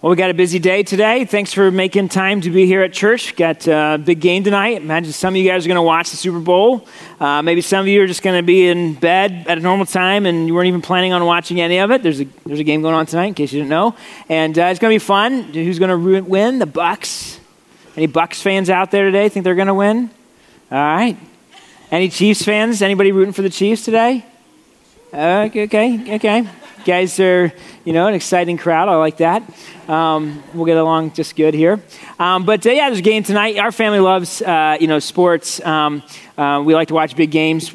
Well, we got a busy day today. Thanks for making time to be here at church. Got a big game tonight. Imagine some of you guys are going to watch the Super Bowl. Uh, maybe some of you are just going to be in bed at a normal time and you weren't even planning on watching any of it. There's a there's a game going on tonight, in case you didn't know, and uh, it's going to be fun. Who's going to win? The Bucs. Any Bucs fans out there today? Think they're going to win? All right. Any Chiefs fans? Anybody rooting for the Chiefs today? Uh, okay, okay guys are, you know, an exciting crowd. I like that. Um, we'll get along just good here. Um, but uh, yeah, there's a game tonight. Our family loves, uh, you know, sports. Um, uh, we like to watch big games.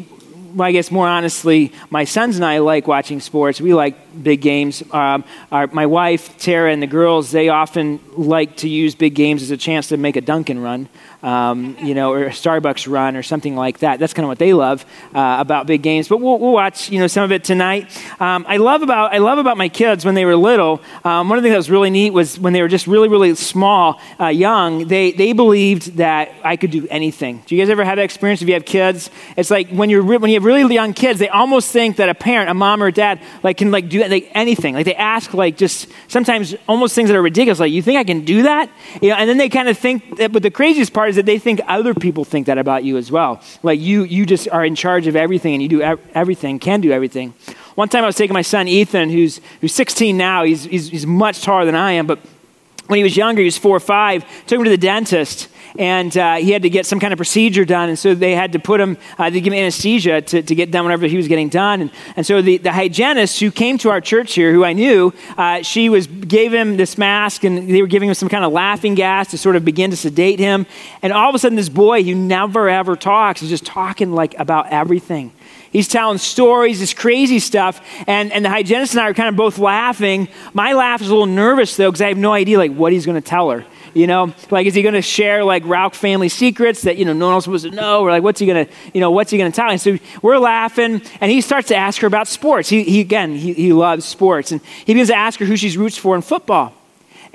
I guess more honestly, my sons and I like watching sports. We like big games. Um, our, my wife, Tara, and the girls, they often like to use big games as a chance to make a Dunkin' run um, you know, or a Starbucks run or something like that. That's kind of what they love uh, about big games. But we'll, we'll, watch, you know, some of it tonight. Um, I love about I love about my kids when they were little. Um, one of the things that was really neat was when they were just really really small, uh, young. They they believed that I could do anything. Do you guys ever have that experience? If you have kids, it's like when you're when you have really young kids, they almost think that a parent, a mom or a dad, like can like do like, anything. Like they ask like just sometimes almost things that are ridiculous. Like you think I can do that? You know, and then they kind of think. That, but the craziest part is that they think other people think that about you as well. Like you, you just are in charge of everything and you do everything, can do everything. One time I was taking my son Ethan, who's, who's 16 now, he's, he's, he's much taller than I am, but when he was younger, he was four or five, took him to the dentist and uh, he had to get some kind of procedure done. And so they had to put him, uh, they give him anesthesia to, to get done whenever he was getting done. And, and so the, the hygienist who came to our church here, who I knew, uh, she was gave him this mask and they were giving him some kind of laughing gas to sort of begin to sedate him. And all of a sudden, this boy who never ever talks is just talking like about everything. He's telling stories, this crazy stuff. And, and the hygienist and I are kind of both laughing. My laugh is a little nervous, though, because I have no idea, like, what he's going to tell her. You know, like, is he going to share like Rauch family secrets that, you know, no one else supposed to know? Or like, what's he going to, you know, what's he going to tell? And so we're laughing and he starts to ask her about sports. He, he again, he, he loves sports. And he begins to ask her who she roots for in football.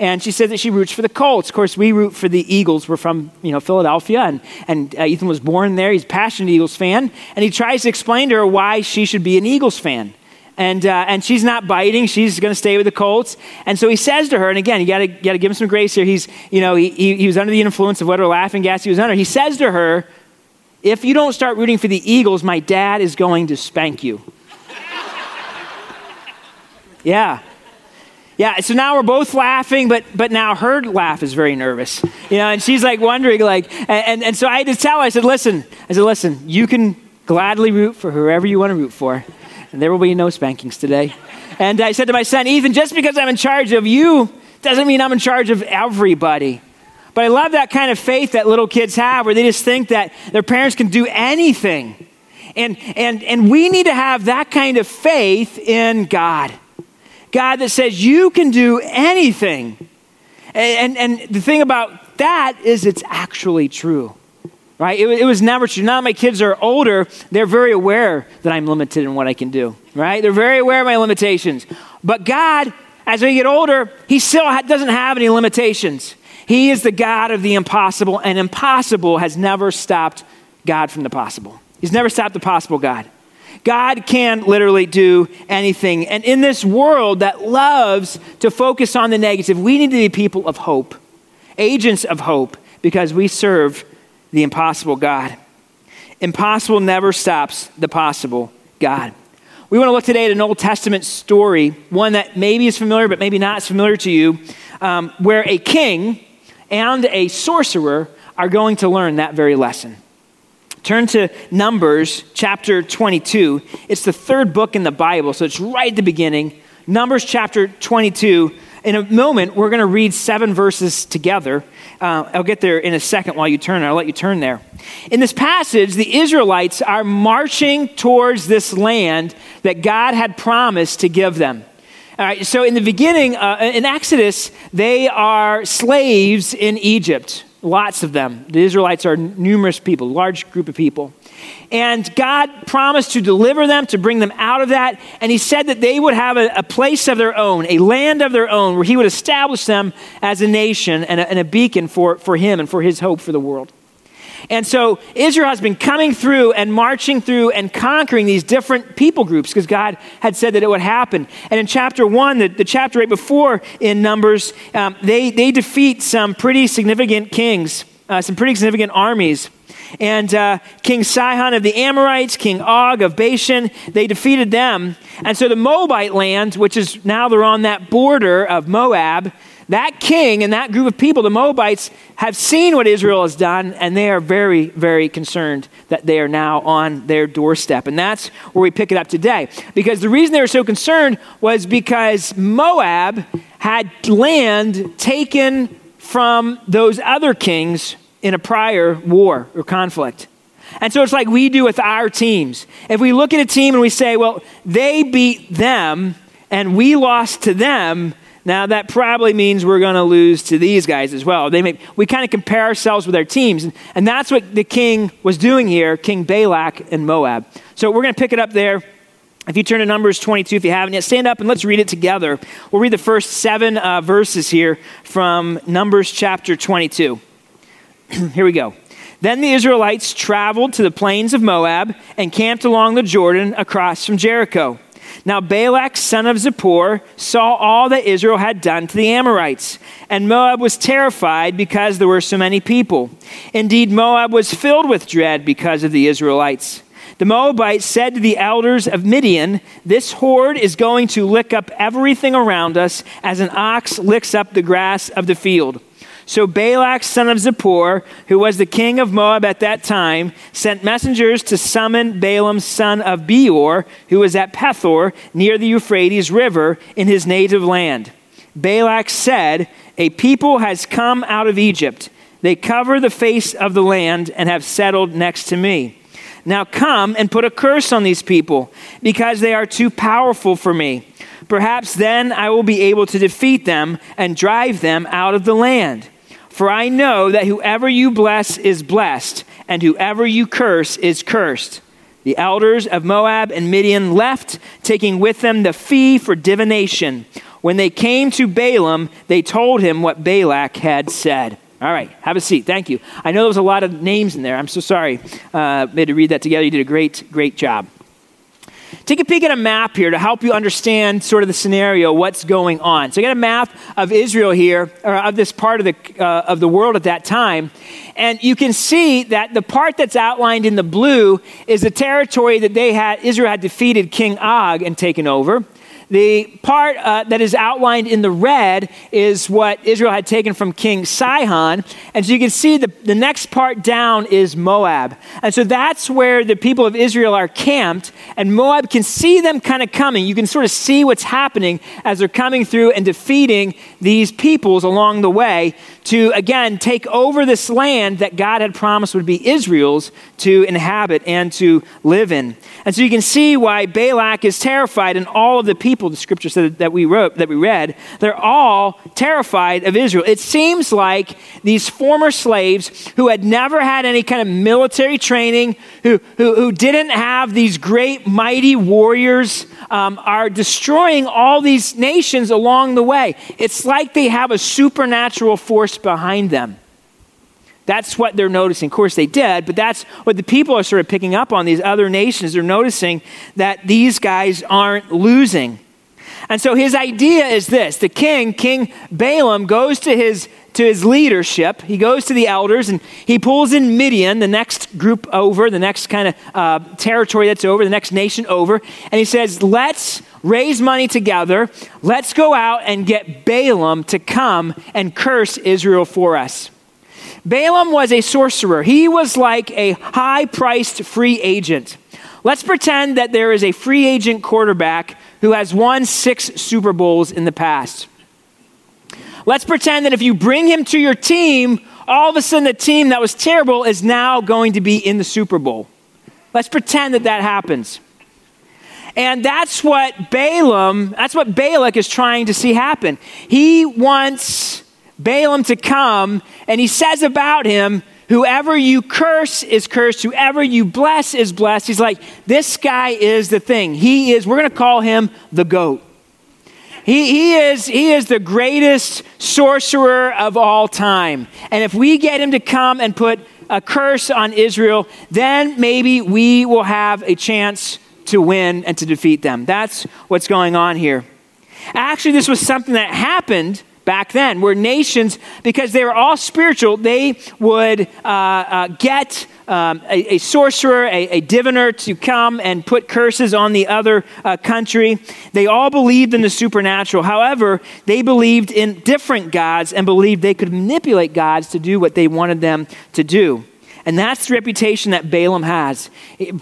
And she said that she roots for the Colts. Of course, we root for the Eagles. We're from, you know, Philadelphia. And, and uh, Ethan was born there. He's a passionate Eagles fan. And he tries to explain to her why she should be an Eagles fan and, uh, and she's not biting. She's going to stay with the Colts. And so he says to her, and again, you got to give him some grace here. He's, you know, he, he, he was under the influence of whatever laughing gas he was under. He says to her, if you don't start rooting for the Eagles, my dad is going to spank you. yeah. Yeah, so now we're both laughing, but but now her laugh is very nervous. You know, and she's like wondering, like, and, and, and so I had to tell her, I said, listen, I said, listen, you can gladly root for whoever you want to root for there will be no spankings today. And I said to my son, Ethan, just because I'm in charge of you doesn't mean I'm in charge of everybody. But I love that kind of faith that little kids have where they just think that their parents can do anything. And, and, and we need to have that kind of faith in God. God that says you can do anything. And, and, and the thing about that is it's actually true right? It, it, was never true. Now that my kids are older, they're very aware that I'm limited in what I can do, right? They're very aware of my limitations. But God, as we get older, He still ha- doesn't have any limitations. He is the God of the impossible, and impossible has never stopped God from the possible. He's never stopped the possible God. God can literally do anything. And in this world that loves to focus on the negative, we need to be people of hope, agents of hope, because we serve the impossible God. Impossible never stops the possible God. We want to look today at an Old Testament story, one that maybe is familiar, but maybe not as familiar to you, um, where a king and a sorcerer are going to learn that very lesson. Turn to Numbers chapter 22. It's the third book in the Bible, so it's right at the beginning. Numbers chapter 22. In a moment, we're going to read seven verses together. Uh, I'll get there in a second while you turn. I'll let you turn there. In this passage, the Israelites are marching towards this land that God had promised to give them. All right, so in the beginning, uh, in Exodus, they are slaves in Egypt, lots of them. The Israelites are numerous people, large group of people. And God promised to deliver them, to bring them out of that. And He said that they would have a, a place of their own, a land of their own, where He would establish them as a nation and a, and a beacon for, for Him and for His hope for the world. And so Israel has been coming through and marching through and conquering these different people groups because God had said that it would happen. And in chapter one, the, the chapter right before in Numbers, um, they, they defeat some pretty significant kings, uh, some pretty significant armies. And uh, King Sihon of the Amorites, King Og of Bashan, they defeated them. And so the Moabite land, which is now they're on that border of Moab, that king and that group of people, the Moabites, have seen what Israel has done, and they are very, very concerned that they are now on their doorstep. And that's where we pick it up today. Because the reason they were so concerned was because Moab had land taken from those other kings in a prior war or conflict. And so it's like we do with our teams. If we look at a team and we say, well, they beat them and we lost to them, now that probably means we're going to lose to these guys as well. They we kind of compare ourselves with our teams. And, and that's what the king was doing here, King Balak and Moab. So we're going to pick it up there. If you turn to Numbers 22, if you haven't yet, stand up and let's read it together. We'll read the first seven uh, verses here from Numbers chapter 22. Here we go. Then the Israelites traveled to the plains of Moab and camped along the Jordan across from Jericho. Now Balak, son of Zippor, saw all that Israel had done to the Amorites, and Moab was terrified because there were so many people. Indeed, Moab was filled with dread because of the Israelites. The Moabites said to the elders of Midian, This horde is going to lick up everything around us as an ox licks up the grass of the field. So Balak, son of Zippor, who was the king of Moab at that time, sent messengers to summon Balaam, son of Beor, who was at Pethor near the Euphrates River in his native land. Balak said, A people has come out of Egypt. They cover the face of the land and have settled next to me. Now come and put a curse on these people, because they are too powerful for me. Perhaps then I will be able to defeat them and drive them out of the land. For I know that whoever you bless is blessed, and whoever you curse is cursed. The elders of Moab and Midian left, taking with them the fee for divination. When they came to Balaam, they told him what Balak had said. All right, have a seat. Thank you. I know there was a lot of names in there. I'm so sorry. Uh, made to read that together. You did a great, great job. Take a peek at a map here to help you understand sort of the scenario, what's going on. So, I got a map of Israel here, or of this part of the, uh, of the world at that time. And you can see that the part that's outlined in the blue is the territory that they had, Israel had defeated King Og and taken over. The part uh, that is outlined in the red is what Israel had taken from King Sihon. And so you can see the, the next part down is Moab. And so that's where the people of Israel are camped. And Moab can see them kind of coming. You can sort of see what's happening as they're coming through and defeating these peoples along the way to, again, take over this land that God had promised would be Israel's to inhabit and to live in. And so you can see why Balak is terrified, and all of the people, the scripture said that we wrote, that we read, they're all terrified of Israel. It seems like these former slaves who had never had any kind of military training, who, who, who didn't have these great, mighty warriors, um, are destroying all these nations along the way. It's like they have a supernatural force behind them. That's what they're noticing. Of course, they did, but that's what the people are sort of picking up on. These other nations They're noticing that these guys aren't losing. And so his idea is this the king, King Balaam, goes to his, to his leadership. He goes to the elders and he pulls in Midian, the next group over, the next kind of uh, territory that's over, the next nation over. And he says, Let's raise money together. Let's go out and get Balaam to come and curse Israel for us. Balaam was a sorcerer. He was like a high priced free agent. Let's pretend that there is a free agent quarterback who has won six Super Bowls in the past. Let's pretend that if you bring him to your team, all of a sudden the team that was terrible is now going to be in the Super Bowl. Let's pretend that that happens. And that's what Balaam, that's what Balak is trying to see happen. He wants Balaam to come, and he says about him, Whoever you curse is cursed, whoever you bless is blessed. He's like, This guy is the thing. He is, we're going to call him the goat. He, he, is, he is the greatest sorcerer of all time. And if we get him to come and put a curse on Israel, then maybe we will have a chance to win and to defeat them. That's what's going on here. Actually, this was something that happened back then, where nations, because they were all spiritual, they would uh, uh, get um, a, a, sorcerer, a, a, diviner to come and put curses on the other uh, country. They all believed in the supernatural. However, they believed in different gods and believed they could manipulate gods to do what they wanted them to do. And that's the reputation that Balaam has.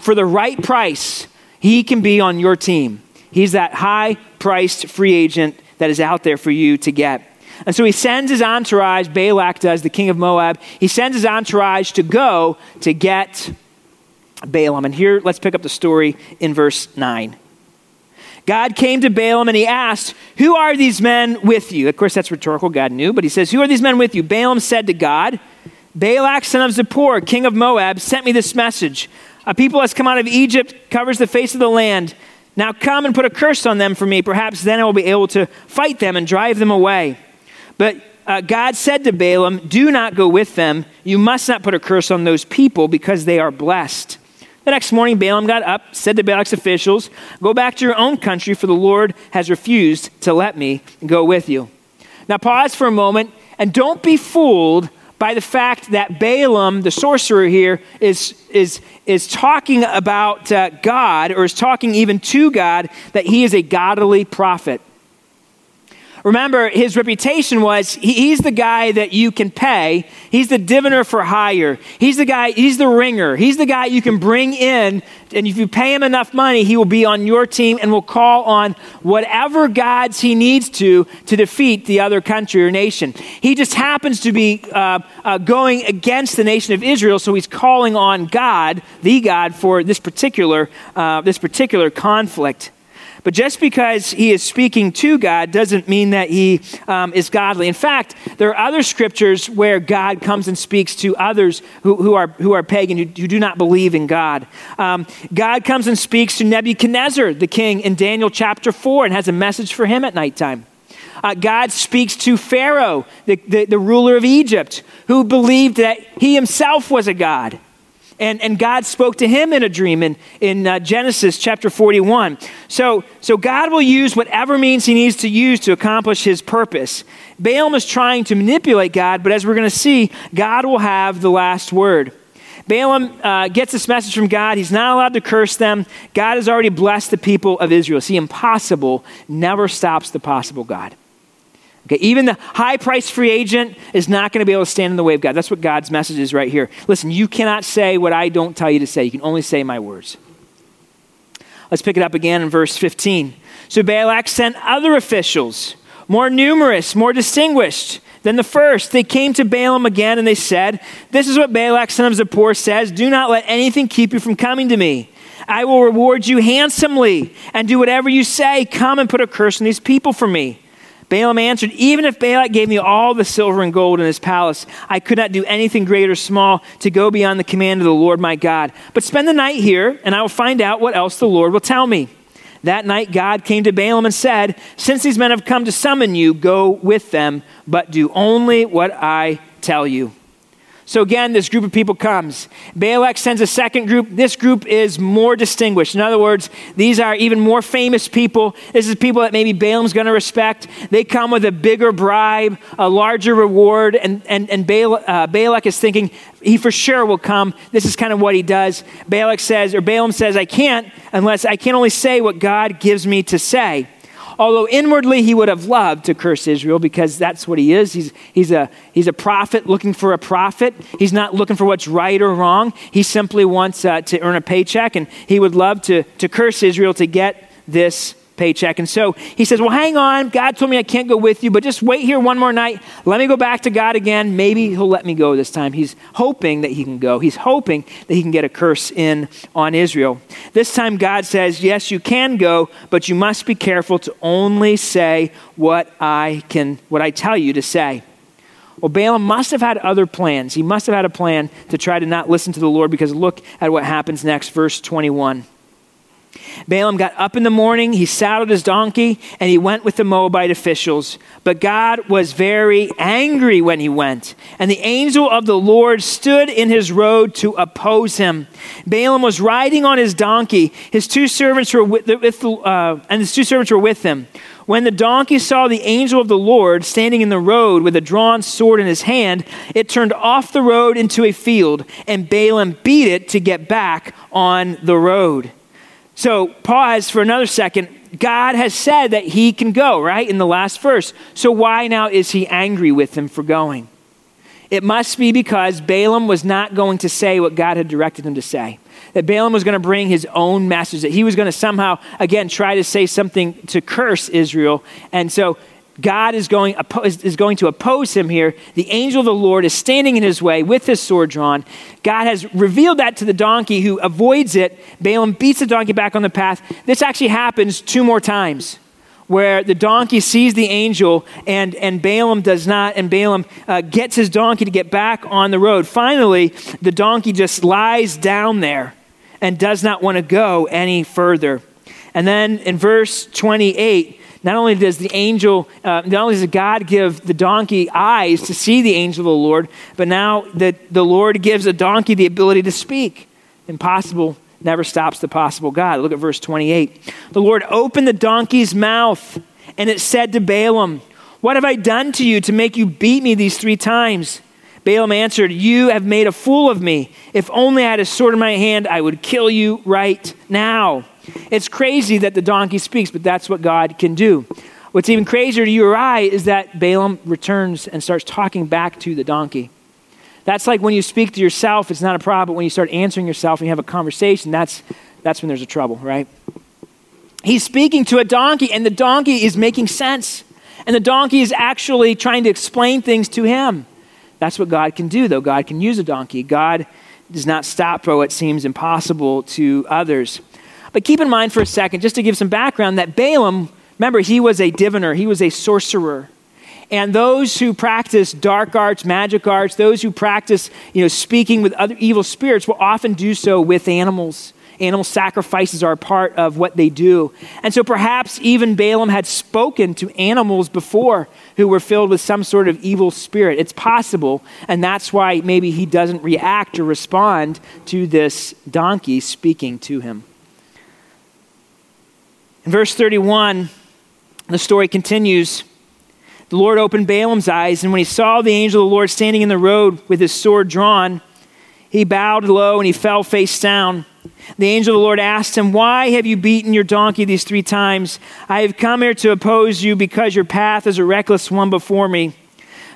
For the right price, he can be on your team. He's that high priced free agent that is out there for you to get. And so he sends his entourage, Balak does, the king of Moab, he sends his entourage to go to get Balaam. And here, let's pick up the story in verse 9. God came to Balaam and he asked, Who are these men with you? Of course, that's rhetorical. God knew, but he says, Who are these men with you? Balaam said to God, Balak, son of Zippor, king of Moab, sent me this message. A people has come out of Egypt, covers the face of the land. Now come and put a curse on them for me. Perhaps then I will be able to fight them and drive them away. But uh, God said to Balaam, Do not go with them. You must not put a curse on those people because they are blessed. The next morning, Balaam got up, said to Balak's officials, Go back to your own country, for the Lord has refused to let me go with you. Now, pause for a moment and don't be fooled by the fact that Balaam, the sorcerer here, is, is, is talking about uh, God or is talking even to God that he is a godly prophet. Remember, his reputation was he, he's the guy that you can pay. He's the diviner for hire. He's the guy, he's the ringer. He's the guy you can bring in, and if you pay him enough money, he will be on your team and will call on whatever gods he needs to to defeat the other country or nation. He just happens to be uh, uh, going against the nation of Israel, so he's calling on God, the God, for this particular, uh, this particular conflict. But just because he is speaking to God doesn't mean that he um, is godly. In fact, there are other scriptures where God comes and speaks to others who, who, are, who are pagan, who, who do not believe in God. Um, God comes and speaks to Nebuchadnezzar, the king, in Daniel chapter 4, and has a message for him at nighttime. Uh, God speaks to Pharaoh, the, the, the ruler of Egypt, who believed that he himself was a God. And, and God spoke to him in a dream in, in uh, Genesis chapter 41. So, so God will use whatever means he needs to use to accomplish his purpose. Balaam is trying to manipulate God, but as we're going to see, God will have the last word. Balaam uh, gets this message from God. He's not allowed to curse them. God has already blessed the people of Israel. See, impossible never stops the possible God. Okay, even the high price free agent is not going to be able to stand in the way of God. That's what God's message is right here. Listen, you cannot say what I don't tell you to say. You can only say my words. Let's pick it up again in verse 15. So Balak sent other officials, more numerous, more distinguished than the first. They came to Balaam again and they said, This is what Balak, son of Zippor, says Do not let anything keep you from coming to me. I will reward you handsomely and do whatever you say. Come and put a curse on these people for me. Balaam answered, Even if Balak gave me all the silver and gold in his palace, I could not do anything great or small to go beyond the command of the Lord my God. But spend the night here, and I will find out what else the Lord will tell me. That night, God came to Balaam and said, Since these men have come to summon you, go with them, but do only what I tell you. So again, this group of people comes. Balak sends a second group. This group is more distinguished. In other words, these are even more famous people. This is people that maybe Balaam's going to respect. They come with a bigger bribe, a larger reward, and, and, and Bal- uh, Balak is thinking he for sure will come. This is kind of what he does. Balak says, or Balaam says, I can't unless I can only say what God gives me to say although inwardly he would have loved to curse Israel because that's what he is. He's, he's, a, he's a prophet looking for a profit. He's not looking for what's right or wrong. He simply wants uh, to earn a paycheck, and he would love to, to curse Israel to get this paycheck. And so he says, Well, hang on. God told me I can't go with you, but just wait here one more night. Let me go back to God again. Maybe he'll let me go this time. He's hoping that he can go. He's hoping that he can get a curse in on Israel. This time, God says, Yes, you can go, but you must be careful to only say what I can, what I tell you to say. Well, Balaam must have had other plans. He must have had a plan to try to not listen to the Lord because look at what happens next, verse 21. Balaam got up in the morning, he saddled his donkey, and he went with the Moabite officials. But God was very angry when he went, and the angel of the Lord stood in his road to oppose him. Balaam was riding on his donkey. His two servants were with, with uh, and his two servants were with him. When the donkey saw the angel of the Lord standing in the road with a drawn sword in his hand, it turned off the road into a field, and Balaam beat it to get back on the road. So, pause for another second. God has said that he can go, right? In the last verse. So, why now is he angry with him for going? It must be because Balaam was not going to say what God had directed him to say. That Balaam was going to bring his own message, that he was going to somehow, again, try to say something to curse Israel. And so God is going, is going to oppose him here. The angel of the Lord is standing in his way with his sword drawn. God has revealed that to the donkey who avoids it. Balaam beats the donkey back on the path. This actually happens two more times where the donkey sees the angel and, and Balaam does not, and Balaam uh, gets his donkey to get back on the road. Finally, the donkey just lies down there and does not want to go any further. And then in verse 28, not only does the angel, uh, not only does God give the donkey eyes to see the angel of the Lord, but now that the Lord gives a donkey the ability to speak. Impossible never stops the possible God. Look at verse 28. The Lord opened the donkey's mouth, and it said to Balaam, What have I done to you to make you beat me these three times? Balaam answered, You have made a fool of me. If only I had a sword in my hand, I would kill you right now. It's crazy that the donkey speaks, but that's what God can do. What's even crazier to you or I is that Balaam returns and starts talking back to the donkey. That's like when you speak to yourself, it's not a problem. But when you start answering yourself and you have a conversation, that's, that's when there's a trouble, right? He's speaking to a donkey, and the donkey is making sense. And the donkey is actually trying to explain things to him. That's what God can do, though. God can use a donkey. God does not stop for what seems impossible to others. But keep in mind for a second, just to give some background, that Balaam, remember, he was a diviner, he was a sorcerer. And those who practice dark arts, magic arts, those who practice, you know, speaking with other evil spirits will often do so with animals. Animal sacrifices are part of what they do. And so perhaps even Balaam had spoken to animals before who were filled with some sort of evil spirit. It's possible, and that's why maybe he doesn't react or respond to this donkey speaking to him. In verse 31, the story continues. The Lord opened Balaam's eyes, and when he saw the angel of the Lord standing in the road with his sword drawn, he bowed low and he fell face down. The angel of the Lord asked him, Why have you beaten your donkey these three times? I have come here to oppose you because your path is a reckless one before me.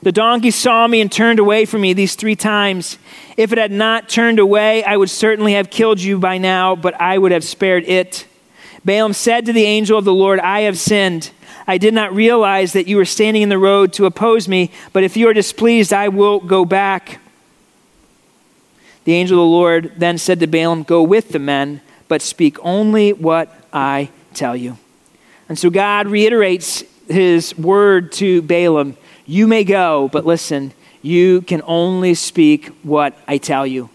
The donkey saw me and turned away from me these three times. If it had not turned away, I would certainly have killed you by now, but I would have spared it. Balaam said to the angel of the Lord, I have sinned. I did not realize that you were standing in the road to oppose me, but if you are displeased, I will go back. The angel of the Lord then said to Balaam, Go with the men, but speak only what I tell you. And so God reiterates his word to Balaam You may go, but listen, you can only speak what I tell you.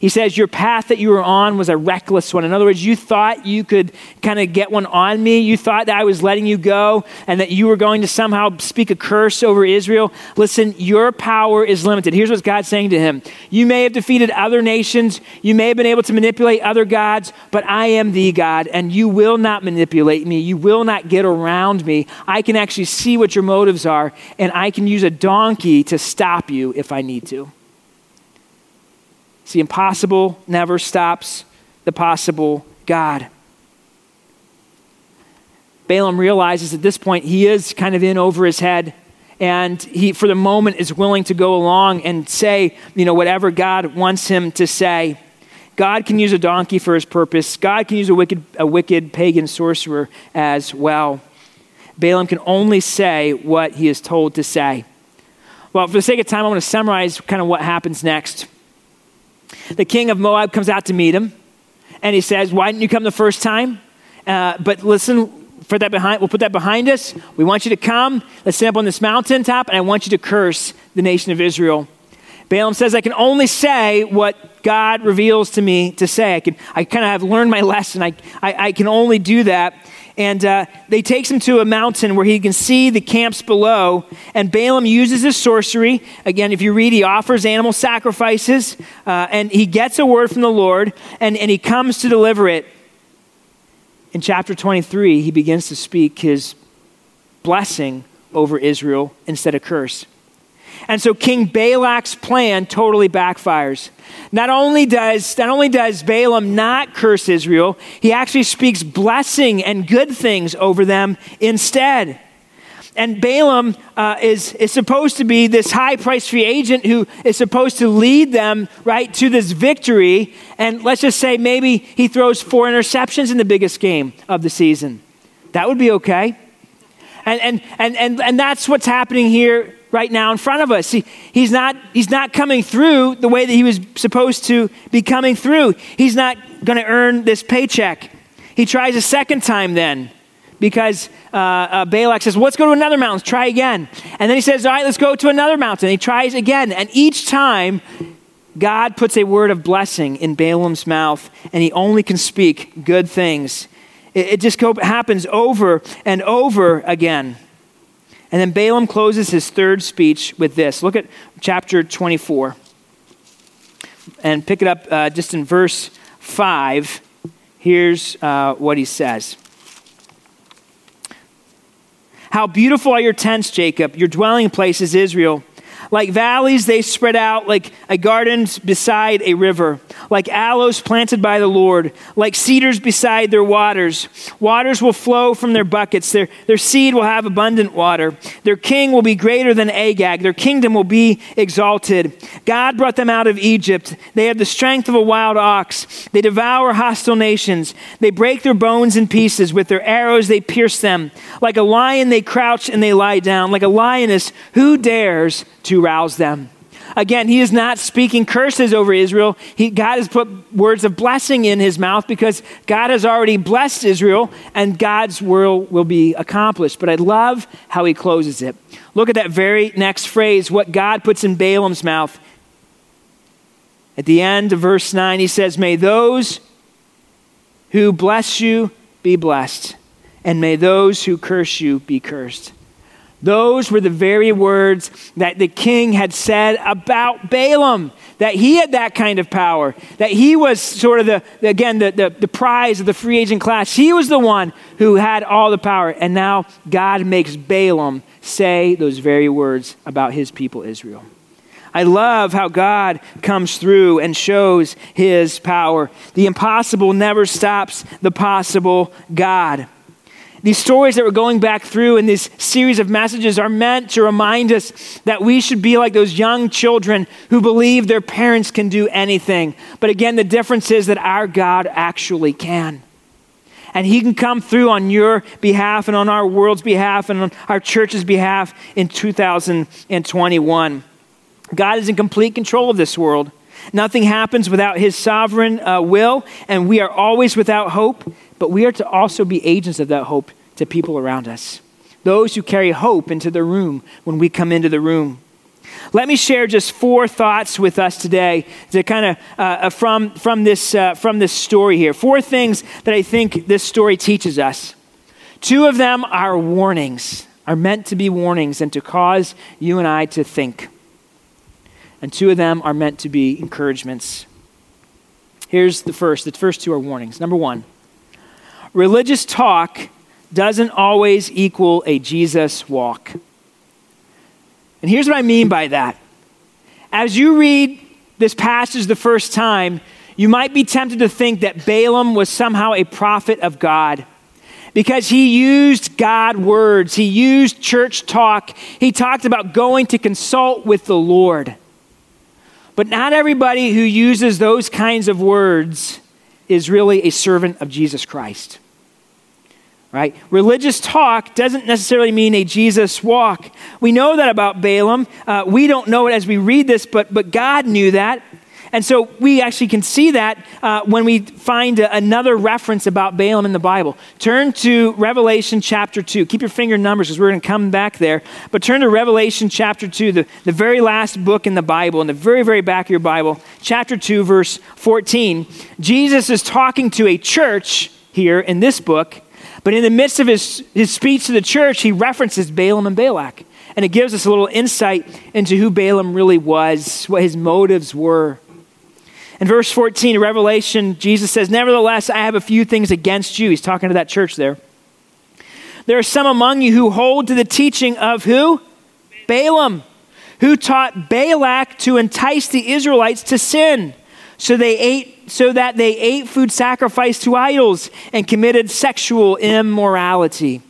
He says, Your path that you were on was a reckless one. In other words, you thought you could kind of get one on me. You thought that I was letting you go and that you were going to somehow speak a curse over Israel. Listen, your power is limited. Here's what God's saying to him You may have defeated other nations, you may have been able to manipulate other gods, but I am the God, and you will not manipulate me. You will not get around me. I can actually see what your motives are, and I can use a donkey to stop you if I need to. See, impossible never stops the possible God. Balaam realizes at this point he is kind of in over his head and he for the moment is willing to go along and say you know whatever god wants him to say. God can use a donkey for his purpose. God can use a wicked, a wicked pagan sorcerer as well. Balaam can only say what he is told to say. Well for the sake of time i want to summarize kind of what happens next the king of Moab comes out to meet him, and he says, Why didn't you come the first time? Uh, but listen, for that behind, we'll put that behind us. We want you to come. Let's stand up on this mountaintop, and I want you to curse the nation of Israel. Balaam says, I can only say what God reveals to me to say. I, can, I kind of have learned my lesson. I, I, I can only do that. And uh, they takes him to a mountain where he can see the camps below. And Balaam uses his sorcery. Again, if you read, he offers animal sacrifices uh, and he gets a word from the Lord and, and he comes to deliver it. In chapter 23, he begins to speak his blessing over Israel instead of curse. And so King Balak's plan totally backfires. Not only does, not only does Balaam not curse Israel, he actually speaks blessing and good things over them instead. And Balaam uh, is, is supposed to be this high price free agent who is supposed to lead them right to this victory. And let's just say maybe he throws four interceptions in the biggest game of the season. That would be okay. And, and, and, and, and that's what's happening here right now in front of us. He, he's, not, he's not coming through the way that he was supposed to be coming through. He's not going to earn this paycheck. He tries a second time then because uh, uh, Balak says, let's go to another mountain, try again. And then he says, all right, let's go to another mountain. He tries again. And each time, God puts a word of blessing in Balaam's mouth, and he only can speak good things. It just happens over and over again. And then Balaam closes his third speech with this. Look at chapter 24 and pick it up uh, just in verse 5. Here's uh, what he says How beautiful are your tents, Jacob, your dwelling places, Israel. Like valleys, they spread out like a garden beside a river, like aloes planted by the Lord, like cedars beside their waters. Waters will flow from their buckets. Their, their seed will have abundant water. Their king will be greater than Agag. Their kingdom will be exalted. God brought them out of Egypt. They have the strength of a wild ox. They devour hostile nations. They break their bones in pieces. With their arrows, they pierce them. Like a lion, they crouch and they lie down. Like a lioness, who dares to rouse them. Again, he is not speaking curses over Israel. He, God has put words of blessing in his mouth because God has already blessed Israel and God's will will be accomplished. But I love how he closes it. Look at that very next phrase, what God puts in Balaam's mouth. At the end of verse 9, he says, May those who bless you be blessed, and may those who curse you be cursed. Those were the very words that the king had said about Balaam, that he had that kind of power, that he was sort of the, again, the, the, the, prize of the free agent class. He was the one who had all the power. And now God makes Balaam say those very words about his people, Israel. I love how God comes through and shows his power. The impossible never stops the possible God. These stories that we're going back through in this series of messages are meant to remind us that we should be like those young children who believe their parents can do anything. But again, the difference is that our God actually can. And He can come through on your behalf and on our world's behalf and on our church's behalf in 2021. God is in complete control of this world. Nothing happens without His sovereign uh, will, and we are always without hope but we are to also be agents of that hope to people around us. Those who carry hope into the room when we come into the room. Let me share just four thoughts with us today to kind of uh, uh, from, from, this, uh, from this story here. Four things that I think this story teaches us. Two of them are warnings, are meant to be warnings and to cause you and I to think. And two of them are meant to be encouragements. Here's the first. The first two are warnings. Number one, religious talk doesn't always equal a Jesus walk. And here's what I mean by that. As you read this passage the first time, you might be tempted to think that Balaam was somehow a prophet of God because he used God words, he used church talk, he talked about going to consult with the Lord. But not everybody who uses those kinds of words is really a servant of Jesus Christ. Right? Religious talk doesn't necessarily mean a Jesus walk. We know that about Balaam. Uh, we don't know it as we read this, but, but God knew that. And so we actually can see that uh, when we find a, another reference about Balaam in the Bible. Turn to Revelation chapter 2. Keep your finger numbers because we're going to come back there. But turn to Revelation chapter 2, the, the very last book in the Bible, in the very, very back of your Bible, chapter 2, verse 14. Jesus is talking to a church here in this book, but in the midst of his, his speech to the church, he references Balaam and Balak. And it gives us a little insight into who Balaam really was, what his motives were. In verse 14 of Revelation, Jesus says, Nevertheless, I have a few things against you. He's talking to that church there. There are some among you who hold to the teaching of who? Balaam, who taught Balak to entice the Israelites to sin. So they ate so that they ate food sacrificed to idols and committed sexual immorality.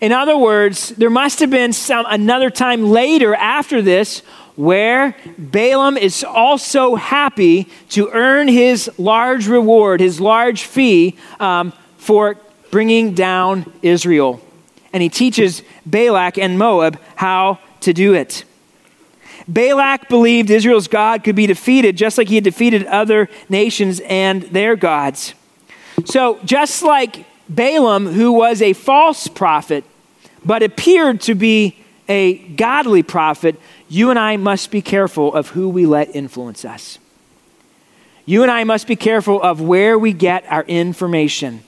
In other words, there must have been some another time later after this where Balaam is also happy to earn his large reward, his large fee um, for bringing down Israel. And he teaches Balak and Moab how to do it. Balak believed Israel's God could be defeated just like he had defeated other nations and their gods. So, just like Balaam, who was a false prophet, but appeared to be a godly prophet, you and I must be careful of who we let influence us. You and I must be careful of where we get our information.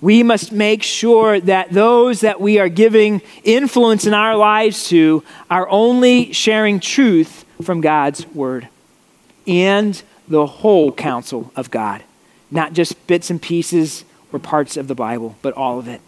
We must make sure that those that we are giving influence in our lives to are only sharing truth from God's word and the whole counsel of God, not just bits and pieces or parts of the Bible, but all of it.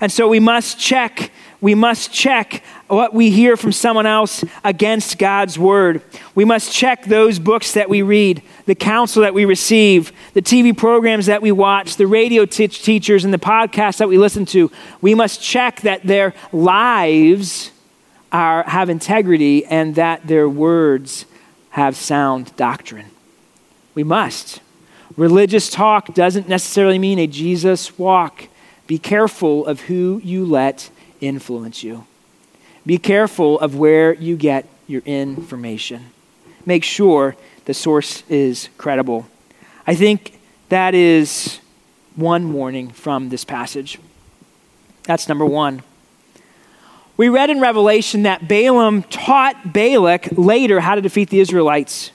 And so we must check we must check what we hear from someone else against God's word. We must check those books that we read, the counsel that we receive, the TV programs that we watch, the radio teachers, and the podcasts that we listen to. We must check that their lives are, have integrity and that their words have sound doctrine. We must. Religious talk doesn't necessarily mean a Jesus walk. Be careful of who you let influence you. Be careful of where you get your information. Make sure the source is credible. I think that is one warning from this passage. That's number one. We read in Revelation that Balaam taught Balak later how to defeat the Israelites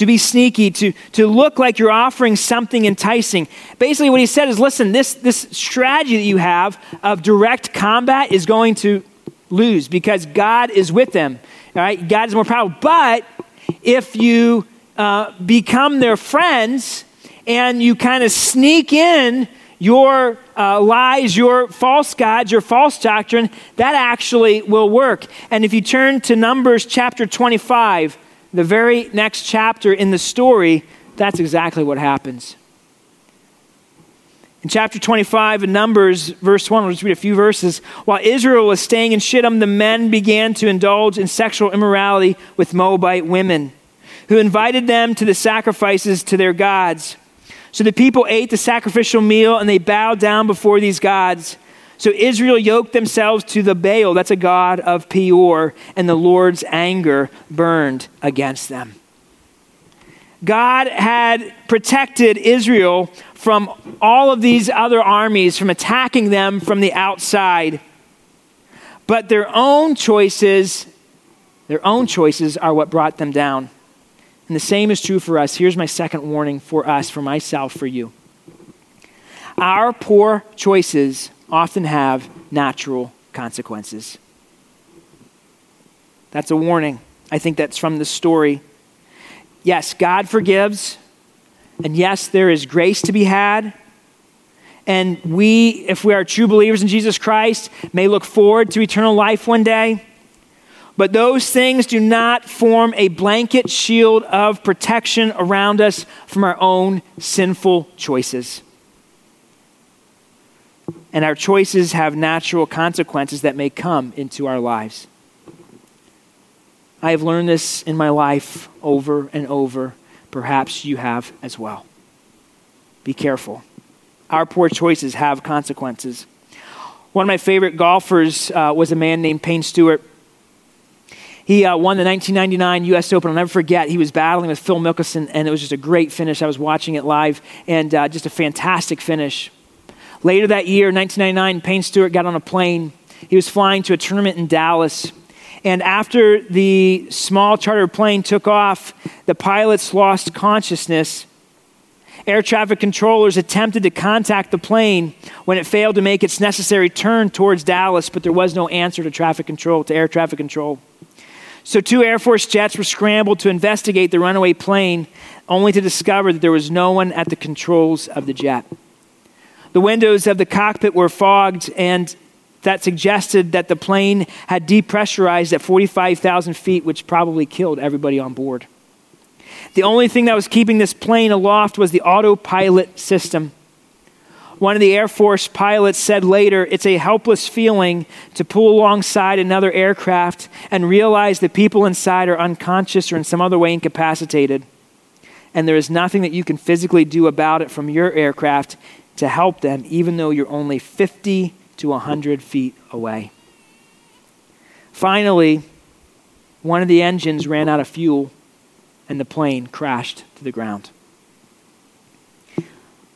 to be sneaky, to, to look like you're offering something enticing. Basically, what he said is listen, this, this strategy that you have of direct combat is going to lose because God is with them. All right? God is more powerful. But if you uh, become their friends and you kind of sneak in your uh, lies, your false gods, your false doctrine, that actually will work. And if you turn to Numbers chapter 25, the very next chapter in the story, that's exactly what happens. In chapter 25 in Numbers, verse 1, I'll just read a few verses. While Israel was staying in Shittim, the men began to indulge in sexual immorality with Moabite women, who invited them to the sacrifices to their gods. So the people ate the sacrificial meal and they bowed down before these gods. So Israel yoked themselves to the Baal, that's a god of Peor, and the Lord's anger burned against them. God had protected Israel from all of these other armies, from attacking them from the outside. But their own choices, their own choices are what brought them down. And the same is true for us. Here's my second warning for us, for myself, for you. Our poor choices often have natural consequences. That's a warning. I think that's from the story. Yes, God forgives. And yes, there is grace to be had. And we, if we are true believers in Jesus Christ, may look forward to eternal life one day. But those things do not form a blanket shield of protection around us from our own sinful choices and our choices have natural consequences that may come into our lives. I have learned this in my life over and over. Perhaps you have as well. Be careful. Our poor choices have consequences. One of my favorite golfers uh, was a man named Payne Stewart. He uh, won the 1999 U.S. Open. I'll never forget. He was battling with Phil Mickelson, and it was just a great finish. I was watching it live, and uh, just a fantastic finish. Later that year, 1999, Payne Stewart got on a plane. He was flying to a tournament in Dallas. And after the small charter plane took off, the pilots lost consciousness. Air traffic controllers attempted to contact the plane when it failed to make its necessary turn towards Dallas, but there was no answer to traffic control, to air traffic control. So, two Air Force jets were scrambled to investigate the runaway plane, only to discover that there was no one at the controls of the jet. The windows of the cockpit were fogged, and that suggested that the plane had depressurized at 45,000 feet, which probably killed everybody on board. The only thing that was keeping this plane aloft was the autopilot system. One of the Air Force pilots said later, It's a helpless feeling to pull alongside another aircraft and realize the people inside are unconscious or in some other way incapacitated. And there is nothing that you can physically do about it from your aircraft to help them, even though you're only 50 to 100 feet away. Finally, one of the engines ran out of fuel and the plane crashed to the ground.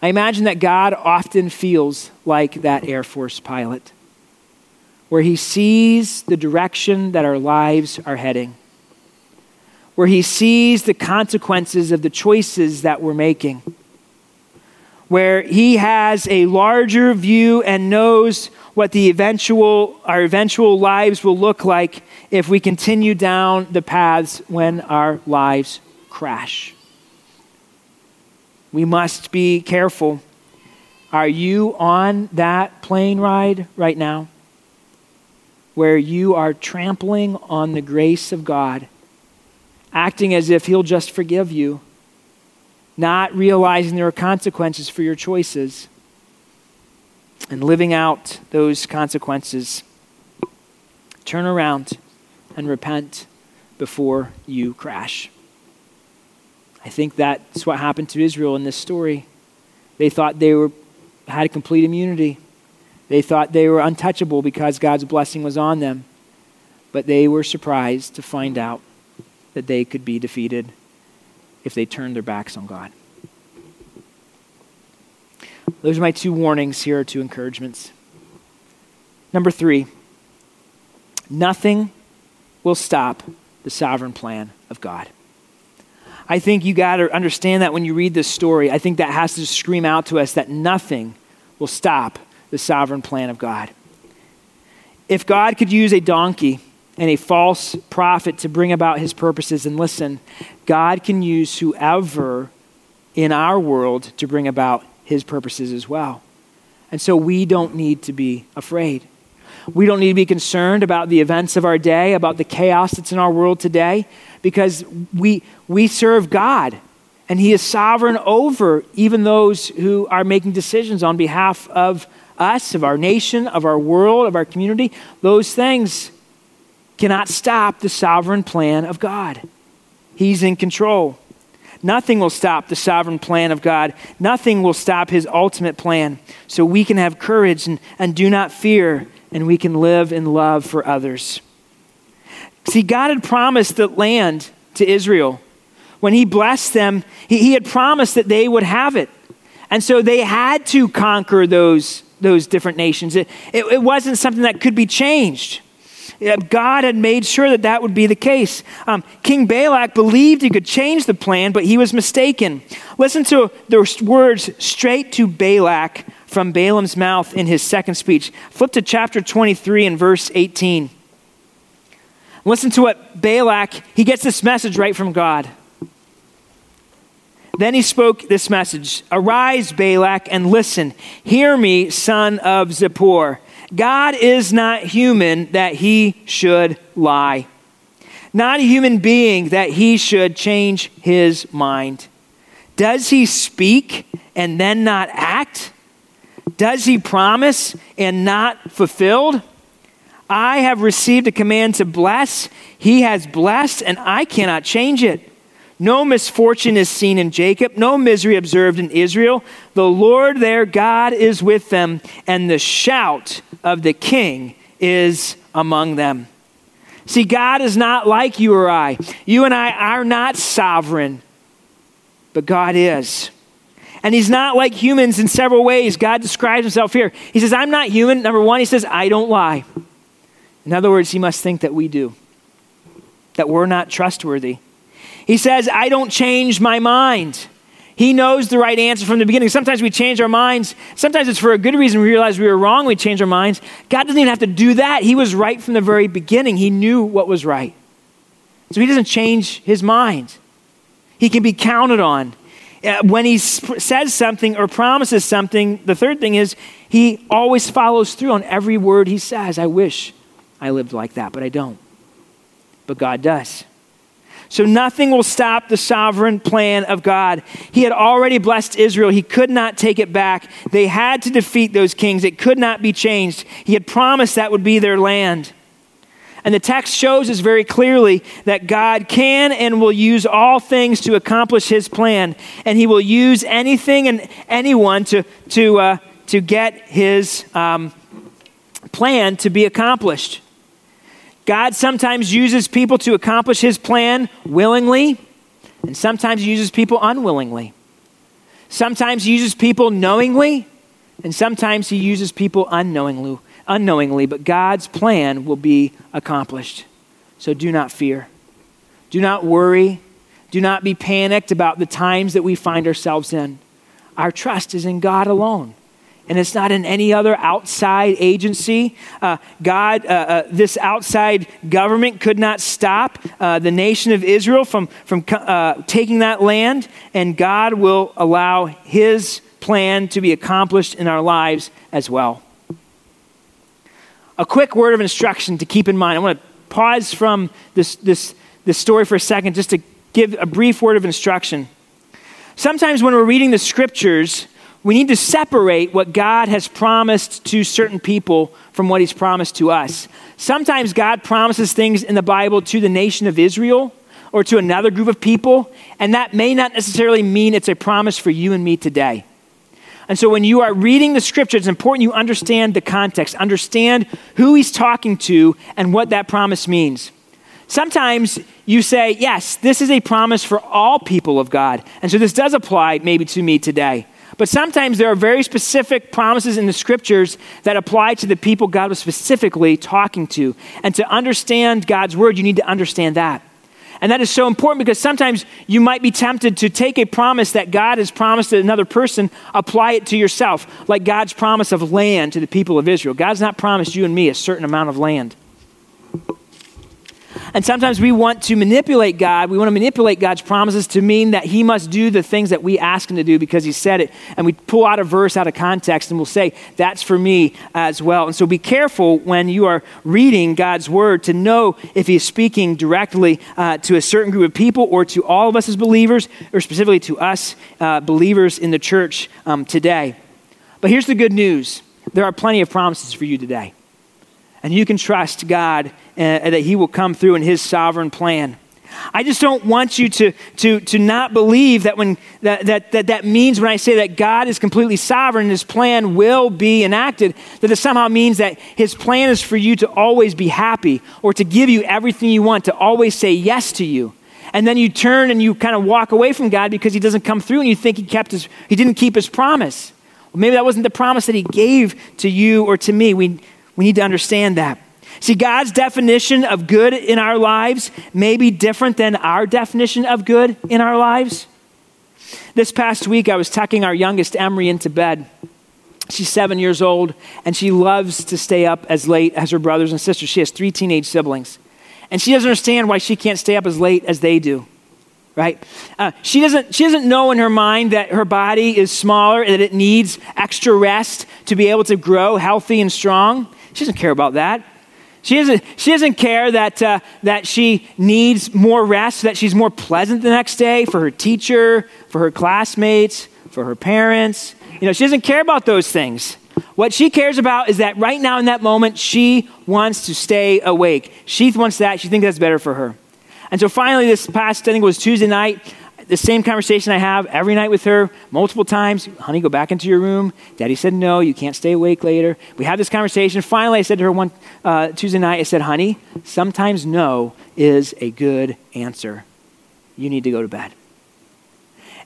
I imagine that God often feels like that Air Force pilot, where he sees the direction that our lives are heading, where he sees the consequences of the choices that we're making where he has a larger view and knows what the eventual our eventual lives will look like if we continue down the paths when our lives crash. We must be careful. Are you on that plane ride right now? Where you are trampling on the grace of God, acting as if He'll just forgive you not realizing there are consequences for your choices, and living out those consequences. Turn around and repent before you crash. I think that's what happened to Israel in this story. They thought they were, had complete immunity. They thought they were untouchable because God's blessing was on them. But they were surprised to find out that they could be defeated if they turn their backs on God. Those are my two warnings. Here are two encouragements. Number three, nothing will stop the sovereign plan of God. I think you got to understand that when you read this story. I think that has to scream out to us that nothing will stop the sovereign plan of God. If God could use a donkey and a false prophet to bring about his purposes. And listen, God can use whoever in our world to bring about his purposes as well. And so we don't need to be afraid. We don't need to be concerned about the events of our day, about the chaos that's in our world today, because we, we serve God and He is sovereign over even those who are making decisions on behalf of us, of our nation, of our world, of our community. Those things cannot stop the sovereign plan of God. He's in control. Nothing will stop the sovereign plan of God. Nothing will stop his ultimate plan. So we can have courage and, and do not fear, and we can live in love for others. See, God had promised the land to Israel. When he blessed them, he, he had promised that they would have it. And so they had to conquer those, those different nations. It, it, it wasn't something that could be changed. God had made sure that that would be the case. Um, King Balak believed he could change the plan, but he was mistaken. Listen to the words straight to Balak from Balaam's mouth in his second speech. Flip to chapter 23 and verse 18. Listen to what Balak, he gets this message right from God. Then he spoke this message Arise, Balak, and listen. Hear me, son of Zippor. God is not human that he should lie, not a human being that he should change his mind. Does he speak and then not act? Does he promise and not fulfilled? I have received a command to bless. He has blessed, and I cannot change it. No misfortune is seen in Jacob, no misery observed in Israel. The Lord their God is with them, and the shout of the king is among them. See, God is not like you or I. You and I are not sovereign, but God is. And he's not like humans in several ways. God describes himself here. He says, I'm not human. Number one, he says, I don't lie. In other words, he must think that we do, that we're not trustworthy. He says, I don't change my mind. He knows the right answer from the beginning. Sometimes we change our minds. Sometimes it's for a good reason. We realize we were wrong. We change our minds. God doesn't even have to do that. He was right from the very beginning. He knew what was right. So he doesn't change his mind. He can be counted on. Uh, when he says something or promises something, the third thing is he always follows through on every word he says. I wish I lived like that, but I don't. But God does. So nothing will stop the sovereign plan of God. He had already blessed Israel. He could not take it back. They had to defeat those kings. It could not be changed. He had promised that would be their land. And the text shows us very clearly that God can and will use all things to accomplish his plan. And he will use anything and anyone to, to, uh, to get his um, plan to be accomplished. God sometimes uses people to accomplish his plan willingly, and sometimes he uses people unwillingly. Sometimes he uses people knowingly, and sometimes he uses people unknowingly, unknowingly, but God's plan will be accomplished. So do not fear. Do not worry. Do not be panicked about the times that we find ourselves in. Our trust is in God alone and it's not in any other outside agency. Uh, God, uh, uh, this outside government could not stop uh, the nation of Israel from, from uh, taking that land, and God will allow his plan to be accomplished in our lives as well. A quick word of instruction to keep in mind. I want to pause from this, this, this story for a second just to give a brief word of instruction. Sometimes when we're reading the scriptures, we need to separate what God has promised to certain people from what He's promised to us. Sometimes God promises things in the Bible to the nation of Israel or to another group of people, and that may not necessarily mean it's a promise for you and me today. And so when you are reading the scripture, it's important you understand the context, understand who he's talking to and what that promise means. Sometimes you say, yes, this is a promise for all people of God. And so this does apply maybe to me today. But sometimes there are very specific promises in the scriptures that apply to the people God was specifically talking to. And to understand God's word, you need to understand that. And that is so important because sometimes you might be tempted to take a promise that God has promised to another person, apply it to yourself, like God's promise of land to the people of Israel. God's not promised you and me a certain amount of land. And sometimes we want to manipulate God. We want to manipulate God's promises to mean that He must do the things that we ask Him to do because He said it. And we pull out a verse out of context and we'll say, that's for me as well. And so be careful when you are reading God's Word to know if He is speaking directly uh, to a certain group of people or to all of us as believers or specifically to us uh, believers in the church um, today. But here's the good news there are plenty of promises for you today. And you can trust God uh, that He will come through in His sovereign plan. I just don't want you to, to, to not believe that, when, that, that, that that means when I say that God is completely sovereign, his plan will be enacted, that it somehow means that his plan is for you to always be happy or to give you everything you want, to always say yes to you. And then you turn and you kind of walk away from God because he doesn't come through and you think he, kept his, he didn't keep his promise. Well, maybe that wasn't the promise that he gave to you or to me. We, we need to understand that. See, God's definition of good in our lives may be different than our definition of good in our lives. This past week, I was tucking our youngest Emery into bed. She's seven years old, and she loves to stay up as late as her brothers and sisters. She has three teenage siblings. And she doesn't understand why she can't stay up as late as they do right? Uh, she, doesn't, she doesn't know in her mind that her body is smaller, and that it needs extra rest to be able to grow healthy and strong. She doesn't care about that. She doesn't, she doesn't care that, uh, that she needs more rest, that she's more pleasant the next day for her teacher, for her classmates, for her parents. You know, she doesn't care about those things. What she cares about is that right now in that moment, she wants to stay awake. She wants that. She thinks that's better for her. And so finally, this past, I think it was Tuesday night, The same conversation I have every night with her, multiple times. Honey, go back into your room. Daddy said no, you can't stay awake later. We have this conversation. Finally, I said to her one uh, Tuesday night, I said, honey, sometimes no is a good answer. You need to go to bed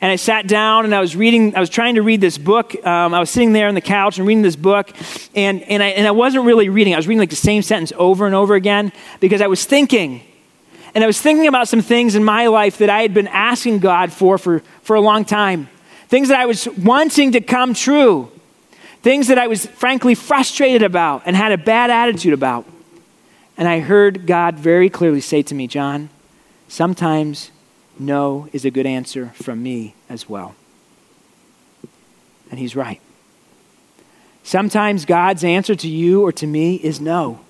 and I sat down and I was reading, I was trying to read this book. Um, I was sitting there on the couch and reading this book, and, and, I, and I wasn't really reading. I was reading like the same sentence over and over again because I was thinking. And I was thinking about some things in my life that I had been asking God for for, for a long time. Things that I was wanting to come true. Things that I was frankly frustrated about and had a bad attitude about. And I heard God very clearly say to me, Jon, sometimes no is a good answer from me as well. And he's right. Sometimes God's answer to you or to me is no.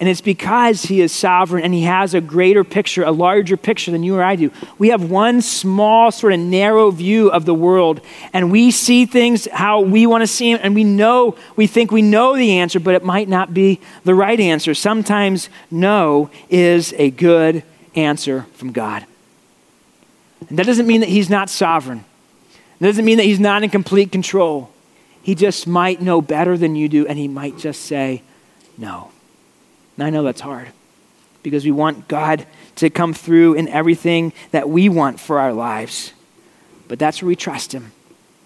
And it's because he is sovereign and he has a greater picture, a larger picture than you or I do. We have one small, sort of narrow view of the world, and we see things how we want to see them, and we know, we think we know the answer, but it might not be the right answer. Sometimes no is a good answer from God. And that doesn't mean that he's not sovereign. It doesn't mean that he's not in complete control. He just might know better than you do, and he might just say no. And I know that's hard because we want God to come through in everything that we want for our lives. But that's where we trust him,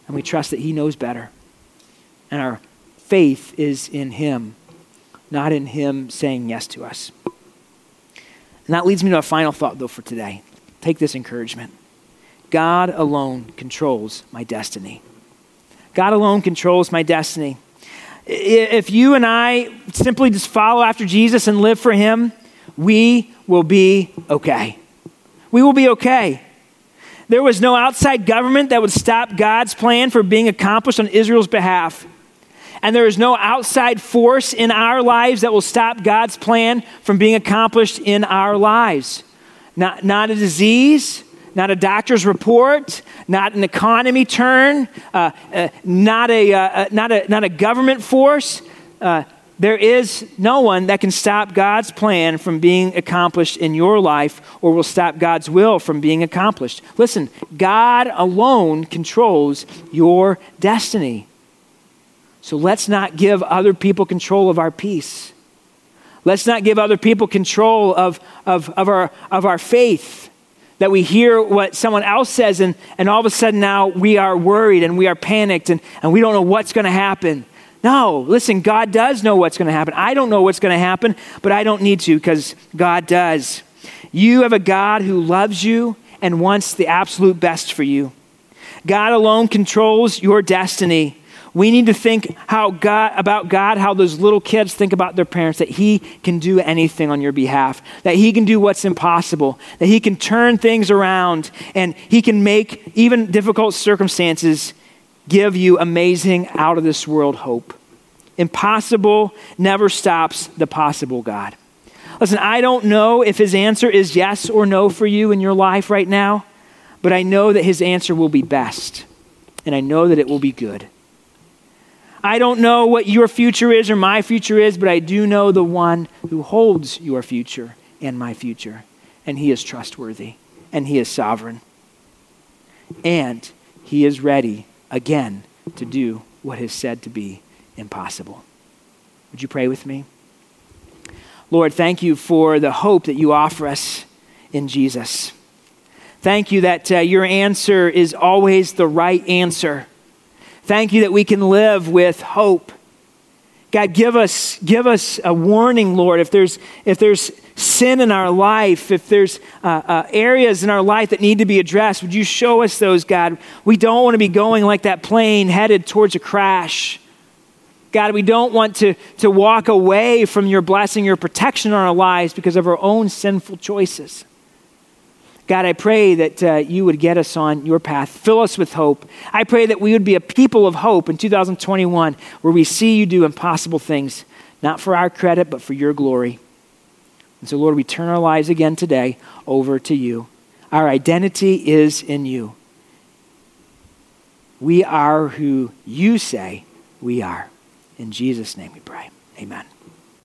and we trust that he knows better. And our faith is in him, not in him saying yes to us. And that leads me to a final thought, though, for today. Take this encouragement. God alone controls my destiny. God alone controls my destiny. If you and I simply just follow after Jesus and live for Him, we will be okay. We will be okay. There was no outside government that would stop God's plan for being accomplished on Israel's behalf. And there is no outside force in our lives that will stop God's plan from being accomplished in our lives. Not, not a disease, not a doctor's report, not an economy turn, uh, uh, not, a, uh, uh, not, a, not a government force. Uh, there is no one that can stop God's plan from being accomplished in your life or will stop God's will from being accomplished. Listen, God alone controls your destiny. So let's not give other people control of our peace. Let's not give other people control of, of, of, our, of our faith that we hear what someone else says, and, and all of a sudden now we are worried and we are panicked and, and we don't know what's going to happen. No, listen, God does know what's going to happen. I don't know what's going to happen, but I don't need to because God does. You have a God who loves you and wants the absolute best for you. God alone controls your destiny. We need to think how God, about God, how those little kids think about their parents, that He can do anything on your behalf, that He can do what's impossible, that He can turn things around, and He can make even difficult circumstances give you amazing, out of this world hope. Impossible never stops the possible, God. Listen, I don't know if His answer is yes or no for you in your life right now, but I know that His answer will be best, and I know that it will be good. I don't know what your future is or my future is, but I do know the one who holds your future and my future. And he is trustworthy and he is sovereign. And he is ready again to do what is said to be impossible. Would you pray with me? Lord, thank you for the hope that you offer us in Jesus. Thank you that uh, your answer is always the right answer Thank you that we can live with hope. God, give us, give us a warning, Lord. If there's, if there's sin in our life, if there's uh, uh, areas in our life that need to be addressed, would you show us those, God? We don't want to be going like that plane headed towards a crash. God, we don't want to, to walk away from your blessing, your protection on our lives because of our own sinful choices. God, I pray that uh, you would get us on your path. Fill us with hope. I pray that we would be a people of hope in 2021 where we see you do impossible things, not for our credit, but for your glory. And so, Lord, we turn our lives again today over to you. Our identity is in you. We are who you say we are. In Jesus' name we pray. Amen.